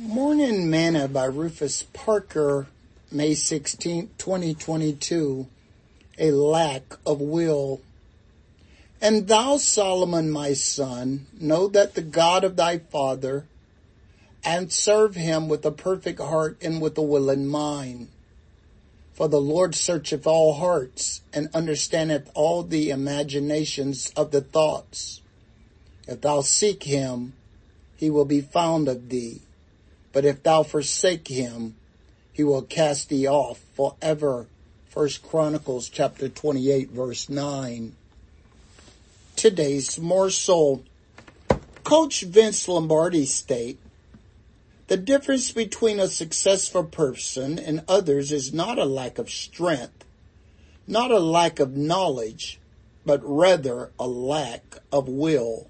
Morning Manna by Rufus Parker, May 16, 2022. A lack of will. And thou, Solomon, my son, know that the God of thy father, and serve him with a perfect heart and with a willing mind. For the Lord searcheth all hearts, and understandeth all the imaginations of the thoughts. If thou seek him, he will be found of thee. But if thou forsake him, he will cast thee off forever. First Chronicles chapter 28 verse 9. Today's morsel. Coach Vince Lombardi state, the difference between a successful person and others is not a lack of strength, not a lack of knowledge, but rather a lack of will.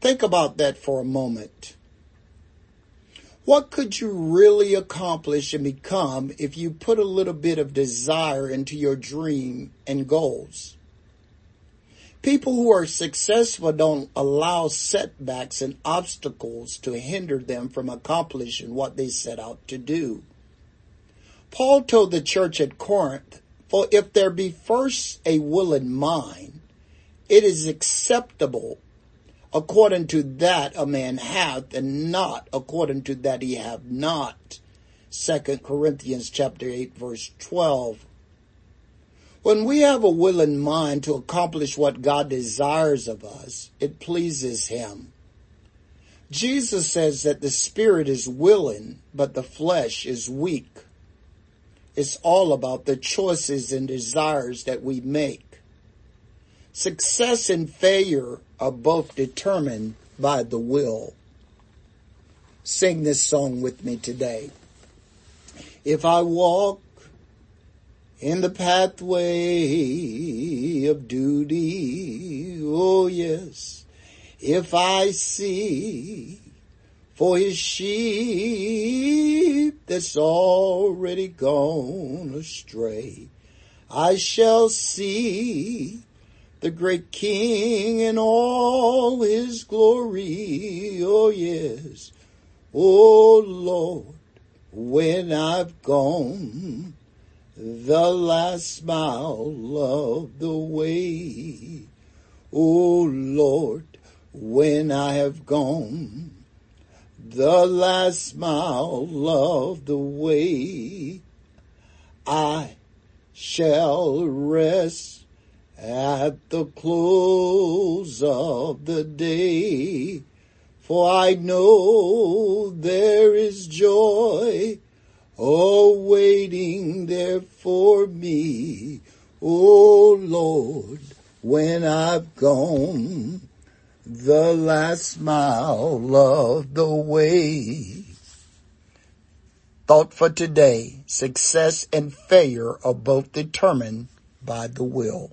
Think about that for a moment. What could you really accomplish and become if you put a little bit of desire into your dream and goals? People who are successful don't allow setbacks and obstacles to hinder them from accomplishing what they set out to do. Paul told the church at Corinth, for if there be first a willing mind, it is acceptable according to that a man hath and not according to that he have not. Second Corinthians chapter 8 verse 12. When we have a willing mind to accomplish what God desires of us, it pleases him. Jesus says that the spirit is willing, but the flesh is weak. It's all about the choices and desires that we make. Success and failure are both determined by the will. Sing this song with me today. If I walk in the pathway of duty, oh yes, if I see for his sheep that's already gone astray, I shall see the great King in all his glory. Oh yes. Oh Lord, when I've gone the last mile of the way. Oh Lord, when I have gone the last mile of the way, I shall rest at the close of the day. For I know there is joy awaiting there for me. Oh Lord, when I've gone the last mile of the way. Thought for today, success and failure are both determined by the will.